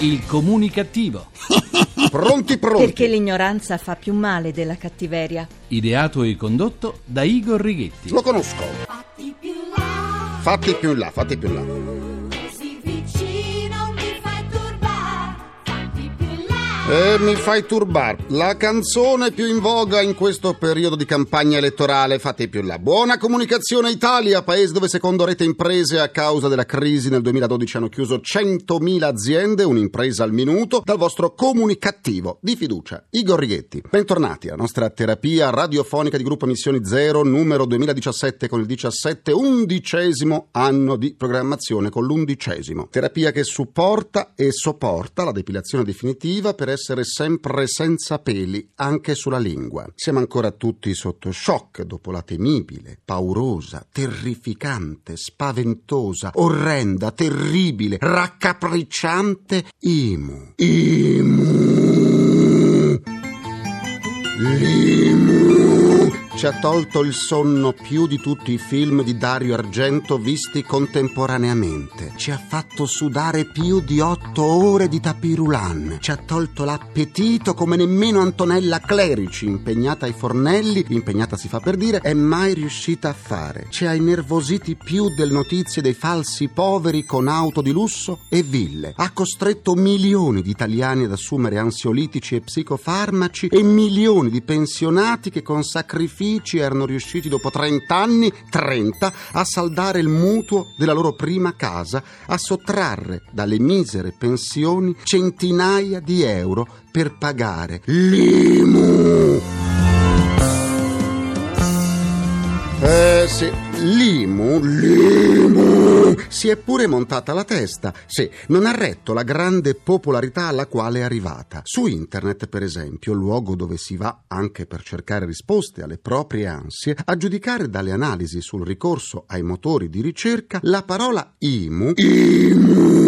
Il comunicativo. Pronti, pronti. Perché l'ignoranza fa più male della cattiveria. Ideato e condotto da Igor Righetti. Lo conosco. Fatti più là, Fatti più in là, fatti più in là. E mi fai turbar. La canzone più in voga in questo periodo di campagna elettorale. Fatti più là. Buona comunicazione Italia, paese dove secondo rete imprese a causa della crisi nel 2012 hanno chiuso 100.000 aziende, un'impresa al minuto, dal vostro comunicativo di fiducia. Igor Righetti. Bentornati alla nostra terapia radiofonica di gruppo Missioni Zero, numero 2017 con il 17 undicesimo anno di programmazione con l'undicesimo. Terapia che supporta e sopporta la depilazione definitiva per essere sempre senza peli anche sulla lingua. Siamo ancora tutti sotto shock dopo la temibile, paurosa, terrificante, spaventosa, orrenda, terribile, raccapricciante IMU. IMU. L'IMU ci ha tolto il sonno più di tutti i film di Dario Argento visti contemporaneamente. Ci ha fatto sudare più di otto ore di tapirulan. Ci ha tolto l'appetito come nemmeno Antonella Clerici, impegnata ai fornelli, impegnata si fa per dire, è mai riuscita a fare. Ci ha innervositi più delle notizie dei falsi poveri con auto di lusso e ville. Ha costretto milioni di italiani ad assumere ansiolitici e psicofarmaci e milioni di pensionati che con sacrifici erano riusciti dopo 30 anni, 30, a saldare il mutuo della loro prima casa, a sottrarre dalle misere pensioni centinaia di euro per pagare l'IMU. Eh sì, l'IMU, l'IMU si è pure montata la testa. Sì, non ha retto la grande popolarità alla quale è arrivata. Su internet, per esempio, luogo dove si va anche per cercare risposte alle proprie ansie, a giudicare dalle analisi sul ricorso ai motori di ricerca, la parola IMU, IMU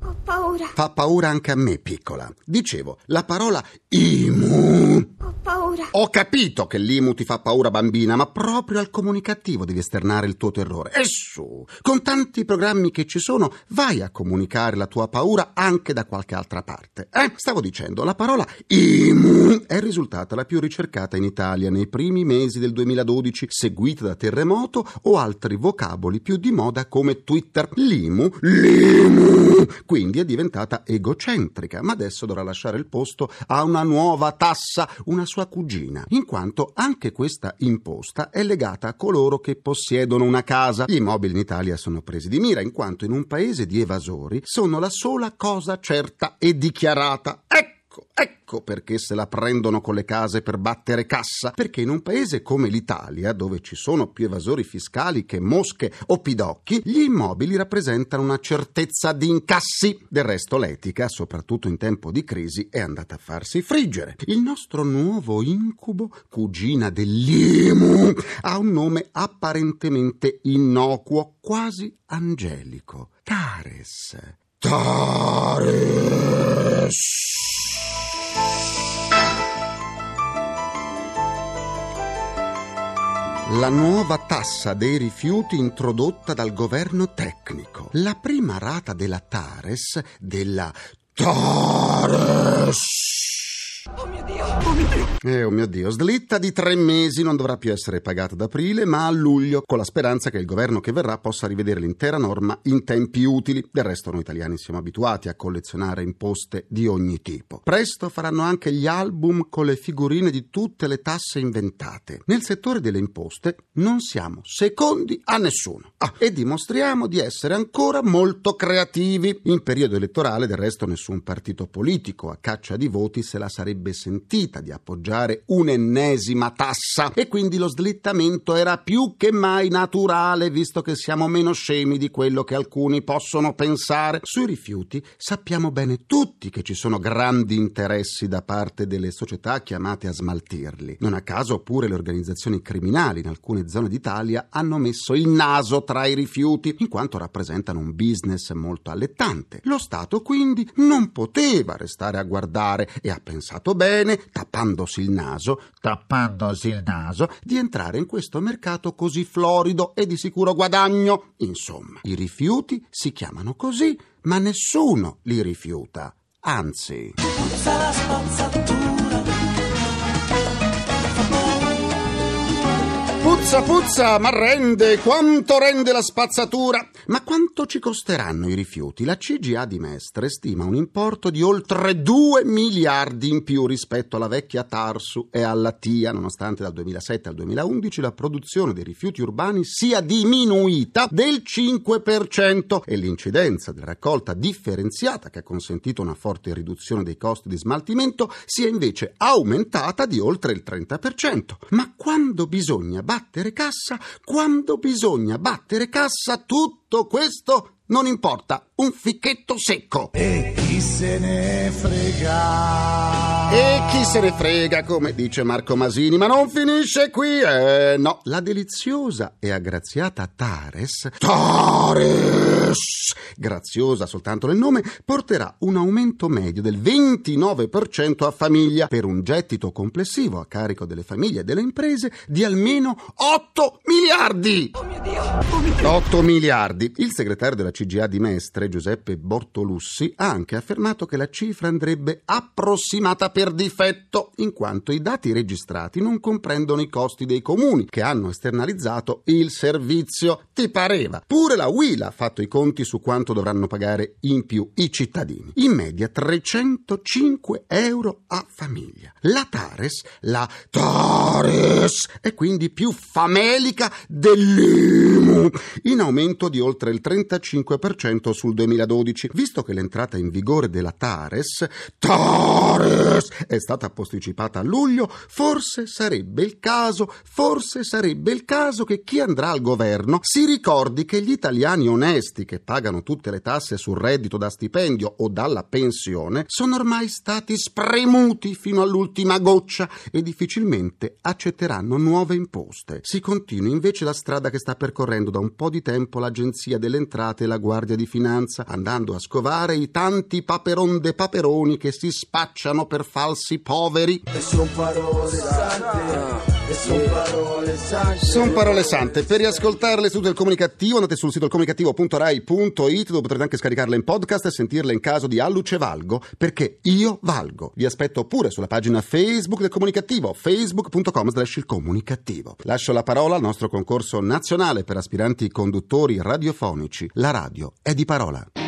ho paura, fa paura anche a me, piccola. Dicevo, la parola IMU ho paura. ho capito che l'IMU ti fa paura bambina, ma proprio al comunicativo devi esternare il tuo terrore. E su, con tanti programmi che ci sono, vai a comunicare la tua paura anche da qualche altra parte. Eh, stavo dicendo, la parola IMU è risultata la più ricercata in Italia nei primi mesi del 2012, seguita da terremoto o altri vocaboli più di moda come Twitter. L'IMU, l'IMU, quindi è diventata egocentrica, ma adesso dovrà lasciare il posto a una nuova tassa, una sua cugina, in quanto anche questa imposta è legata a coloro che possiedono una casa. Gli immobili in Italia sono presi di mira, in quanto in un paese di evasori sono la sola cosa certa e dichiarata. Ecco, ecco perché se la prendono con le case per battere cassa. Perché in un paese come l'Italia, dove ci sono più evasori fiscali che mosche o pidocchi, gli immobili rappresentano una certezza di incassi. Del resto l'etica, soprattutto in tempo di crisi, è andata a farsi friggere. Il nostro nuovo incubo, cugina dell'IMU, ha un nome apparentemente innocuo, quasi angelico. Tares. Tares. La nuova tassa dei rifiuti introdotta dal governo tecnico. La prima rata della Tares, della Tares. Oh mio Dio, oh mio Dio. Eh, oh mio Dio, slitta di tre mesi non dovrà più essere pagata ad aprile, ma a luglio, con la speranza che il governo che verrà possa rivedere l'intera norma in tempi utili. Del resto noi italiani siamo abituati a collezionare imposte di ogni tipo. Presto faranno anche gli album con le figurine di tutte le tasse inventate. Nel settore delle imposte non siamo secondi a nessuno. Ah, e dimostriamo di essere ancora molto creativi. In periodo elettorale, del resto, nessun partito politico a caccia di voti se la sarebbe sentita di appoggiare un'ennesima tassa e quindi lo slittamento era più che mai naturale visto che siamo meno scemi di quello che alcuni possono pensare. Sui rifiuti sappiamo bene tutti che ci sono grandi interessi da parte delle società chiamate a smaltirli. Non a caso pure le organizzazioni criminali in alcune zone d'Italia hanno messo il naso tra i rifiuti in quanto rappresentano un business molto allettante. Lo Stato quindi non poteva restare a guardare e ha pensato bene, tappandosi il naso, tappandosi il naso, di entrare in questo mercato così florido e di sicuro guadagno. Insomma, i rifiuti si chiamano così, ma nessuno li rifiuta. anzi. Puzza, puzza, ma rende, quanto rende la spazzatura? Ma quanto ci costeranno i rifiuti? La CGA di Mestre stima un importo di oltre 2 miliardi in più rispetto alla vecchia Tarsu e alla TIA, nonostante dal 2007 al 2011 la produzione dei rifiuti urbani sia diminuita del 5% e l'incidenza della raccolta differenziata, che ha consentito una forte riduzione dei costi di smaltimento, sia invece aumentata di oltre il 30%. Ma quando bisogna battere cassa, quando bisogna battere cassa, tutto questo non importa. Un ficchetto secco. E chi se ne frega? E chi se ne frega, come dice Marco Masini, ma non finisce qui, eh no. La deliziosa e aggraziata Tares, Tares, graziosa soltanto nel nome, porterà un aumento medio del 29% a famiglia, per un gettito complessivo a carico delle famiglie e delle imprese di almeno 8 miliardi. Oh mio Dio! Oh mio Dio! 8 miliardi. Il segretario della CGA di Mestre, Giuseppe Bortolussi, ha anche affermato che la cifra andrebbe approssimata per difetto, in quanto i dati registrati non comprendono i costi dei comuni che hanno esternalizzato il servizio. Ti pareva? Pure la UIL ha fatto i conti su quanto dovranno pagare in più i cittadini. In media 305 euro a famiglia. La Tares, la Tares, è quindi più famelica dell'IMU, in aumento di oltre il 35% sul 2012, visto che l'entrata in vigore della Tares, Tares, è stata posticipata a luglio, forse sarebbe il caso, forse sarebbe il caso che chi andrà al governo si ricordi che gli italiani onesti che pagano tutte le tasse sul reddito da stipendio o dalla pensione sono ormai stati spremuti fino all'ultima goccia e difficilmente accetteranno nuove imposte. Si continui invece la strada che sta percorrendo da un po' di tempo l'Agenzia delle Entrate e la Guardia di Finanza, andando a scovare i tanti paperon de paperoni che si spacciano per falsi poveri. E son parole sante. E son parole sante. Sono parole sante. Per riascoltarle su del comunicativo andate sul sito comunicativo.rai.it dove potrete anche scaricarle in podcast e sentirle in caso di Alluce Valgo, perché io valgo. Vi aspetto pure sulla pagina Facebook del comunicativo, facebook.com slash il comunicativo. Lascio la parola al nostro concorso nazionale per aspiranti conduttori radiofonici. La radio è di parola.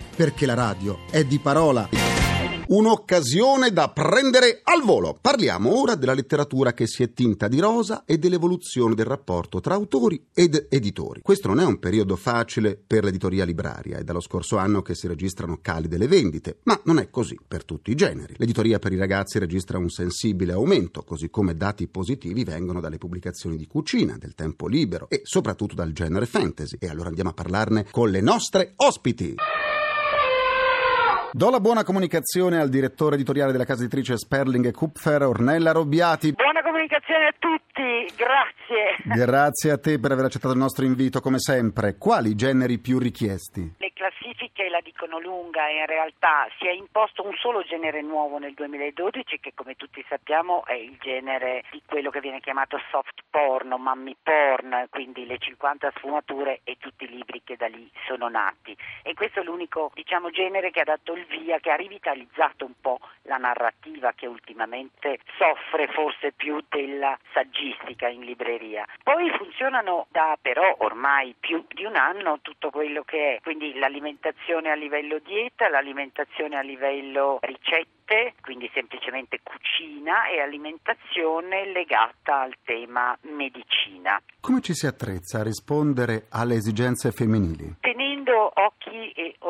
perché la radio è di parola. Un'occasione da prendere al volo. Parliamo ora della letteratura che si è tinta di rosa e dell'evoluzione del rapporto tra autori ed editori. Questo non è un periodo facile per l'editoria libraria, è dallo scorso anno che si registrano cali delle vendite, ma non è così per tutti i generi. L'editoria per i ragazzi registra un sensibile aumento, così come dati positivi vengono dalle pubblicazioni di cucina, del tempo libero e soprattutto dal genere fantasy. E allora andiamo a parlarne con le nostre ospiti. Do la buona comunicazione al direttore editoriale della casa editrice Sperling e Kupfer, Ornella Robbiati. Buona comunicazione a tutti, grazie. Grazie a te per aver accettato il nostro invito, come sempre. Quali generi più richiesti? Le classifiche la dicono lunga in realtà si è imposto un solo genere nuovo nel 2012 che come tutti sappiamo è il genere di quello che viene chiamato soft porn o mummy porn, quindi le 50 sfumature e tutti i libri che da lì sono nati. E questo è l'unico diciamo, genere che ha dato il via, che ha rivitalizzato un po' la narrativa che ultimamente soffre forse più della saggistica in libreria. Poi funzionano da però ormai più di un anno tutto quello che è, quindi l'alimentazione a livello dieta, l'alimentazione a livello ricette, quindi semplicemente cucina e alimentazione legata al tema medicina. Come ci si attrezza a rispondere alle esigenze femminili?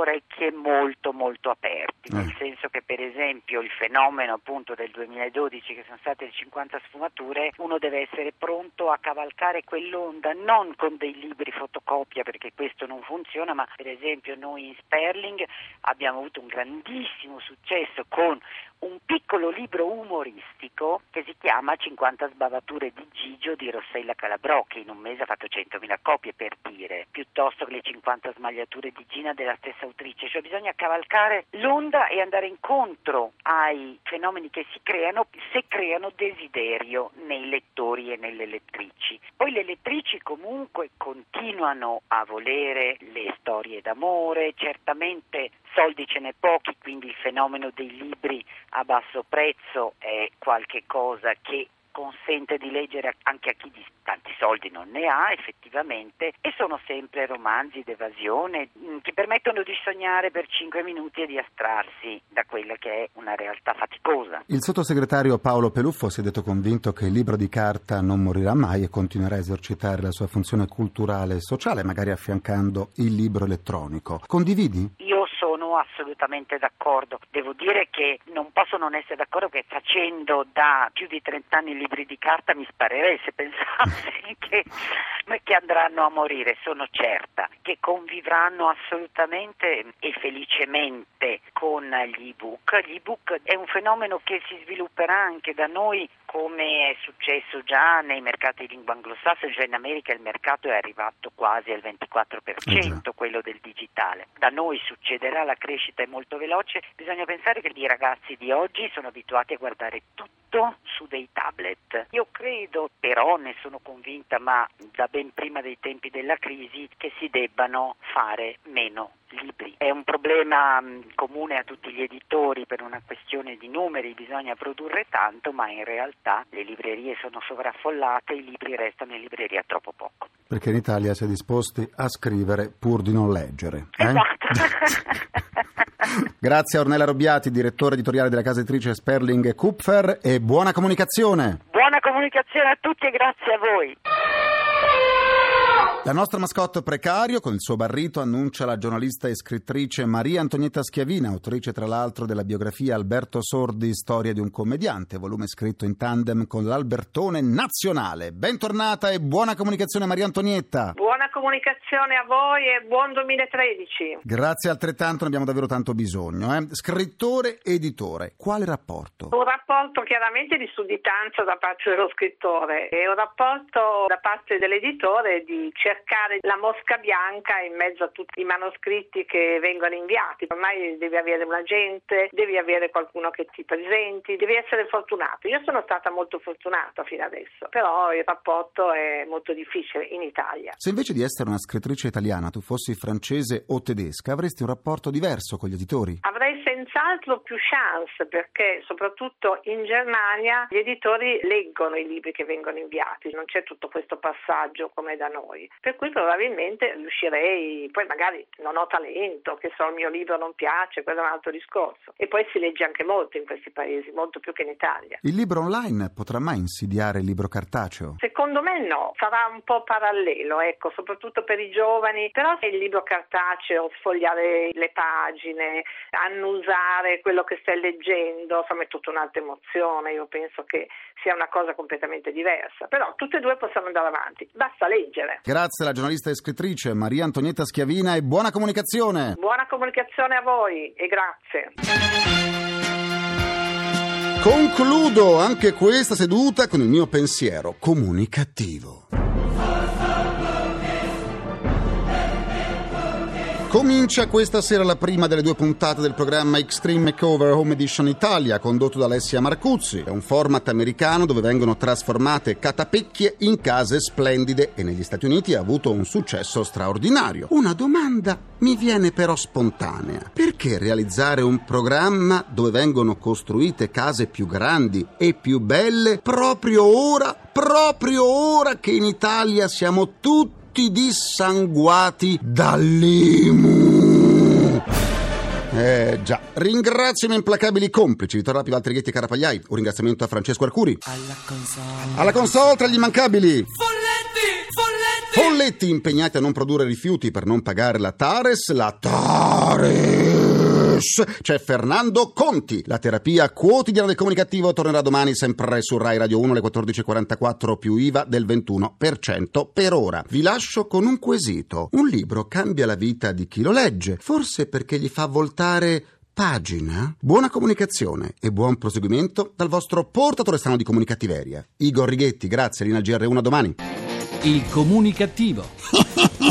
Orecchie molto molto aperti, nel Eh. senso che per esempio il fenomeno appunto del 2012 che sono state le 50 sfumature, uno deve essere pronto a cavalcare quell'onda non con dei libri fotocopia perché questo non funziona, ma per esempio noi in Sperling abbiamo avuto un grandissimo successo con un piccolo libro umoristico che si chiama 50 sbavature di Gigio di Rossella Calabrò, che in un mese ha fatto 100.000 copie per dire, piuttosto che le 50 smagliature di Gina della stessa autrice. Cioè bisogna cavalcare l'onda e andare incontro ai fenomeni che si creano se creano desiderio nei lettori e nelle lettrici. Poi le lettrici comunque continuano a volere le storie d'amore, certamente soldi ce n'è pochi, quindi il fenomeno dei libri a basso prezzo è qualcosa che consente di leggere anche a chi di tanti soldi non ne ha effettivamente e sono sempre romanzi d'evasione mh, che permettono di sognare per cinque minuti e di astrarsi da quella che è una realtà faticosa. Il sottosegretario Paolo Peluffo si è detto convinto che il libro di carta non morirà mai e continuerà a esercitare la sua funzione culturale e sociale, magari affiancando il libro elettronico. Condividi? Io assolutamente d'accordo. Devo dire che non posso non essere d'accordo che facendo da più di 30 anni libri di carta mi sparerei se pensassi che, che andranno a morire. Sono certa che convivranno assolutamente e felicemente con gli ebook. Gli ebook è un fenomeno che si svilupperà anche da noi come è successo già nei mercati di lingua anglosassone, cioè in America il mercato è arrivato quasi al 24%, quello del digitale. Da noi succederà, la crescita è molto veloce, bisogna pensare che i ragazzi di oggi sono abituati a guardare tutto su dei tablet. Io credo, però ne sono convinta, ma da ben prima dei tempi della crisi, che si debbano fare meno libri. È un problema mh, comune a tutti gli editori per una questione di numeri, bisogna produrre tanto, ma in realtà le librerie sono sovraffollate, i libri restano in libreria troppo poco. Perché in Italia si è disposti a scrivere pur di non leggere. eh? Esatto. Grazie a Ornella Robbiati, direttore editoriale della casa editrice Sperling Kupfer e buona comunicazione. Buona comunicazione a tutti e grazie a voi. La nostra mascotte precario, con il suo barrito, annuncia la giornalista e scrittrice Maria Antonietta Schiavina, autrice tra l'altro della biografia Alberto Sordi, Storia di un commediante, volume scritto in tandem con l'Albertone Nazionale. Bentornata e buona comunicazione Maria Antonietta. Buona comunicazione a voi e buon 2013. Grazie altrettanto, ne abbiamo davvero tanto bisogno. Eh? Scrittore, editore, quale rapporto? Un rapporto chiaramente di sudditanza da parte dello scrittore e un rapporto da parte dell'editore di cercare la mosca bianca in mezzo a tutti i manoscritti che vengono inviati. Ormai devi avere un agente, devi avere qualcuno che ti presenti, devi essere fortunato. Io sono stata molto fortunata fino adesso, però il rapporto è molto difficile in Italia. Se invece di essere una scrittrice italiana tu fossi francese o tedesca, avresti un rapporto diverso con gli editori? Avrei senz'altro più chance perché soprattutto in Germania gli editori leggono i libri che vengono inviati, non c'è tutto questo passaggio come da noi. Per cui probabilmente riuscirei, poi magari non ho talento, che so il mio libro non piace, quello è un altro discorso. E poi si legge anche molto in questi paesi, molto più che in Italia. Il libro online potrà mai insidiare il libro cartaceo? Secondo me no, sarà un po' parallelo, ecco, soprattutto per i giovani, però il libro cartaceo, sfogliare le pagine, annusare quello che stai leggendo, insomma è tutta un'altra emozione, io penso che sia una cosa completamente diversa, però tutte e due possono andare avanti, basta leggere. Grazie alla giornalista e scrittrice Maria Antonietta Schiavina e buona comunicazione. Buona comunicazione a voi e grazie. Concludo anche questa seduta con il mio pensiero comunicativo. Comincia questa sera la prima delle due puntate del programma Extreme Makeover Home Edition Italia, condotto da Alessia Marcuzzi. È un format americano dove vengono trasformate catapecchie in case splendide e negli Stati Uniti ha avuto un successo straordinario. Una domanda mi viene però spontanea. Perché realizzare un programma dove vengono costruite case più grandi e più belle proprio ora, proprio ora che in Italia siamo tutti tutti dissanguati dall'IMU. Eh già, ringrazio i miei implacabili complici, Vittorio Rapido, Altrighetti e Carapagliai. Un ringraziamento a Francesco Arcuri. Alla console. Alla console tra gli immancabili. Folletti! Folletti! Folletti impegnati a non produrre rifiuti per non pagare la Tares. La Tares! Plus c'è Fernando Conti. La terapia quotidiana del comunicativo tornerà domani sempre su Rai Radio 1 alle 14.44 più IVA del 21% per ora. Vi lascio con un quesito. Un libro cambia la vita di chi lo legge, forse perché gli fa voltare pagina. Buona comunicazione e buon proseguimento dal vostro portatore strano di comunicattiveria. Igor Righetti, grazie, Lina GR1 a domani. Il comunicativo.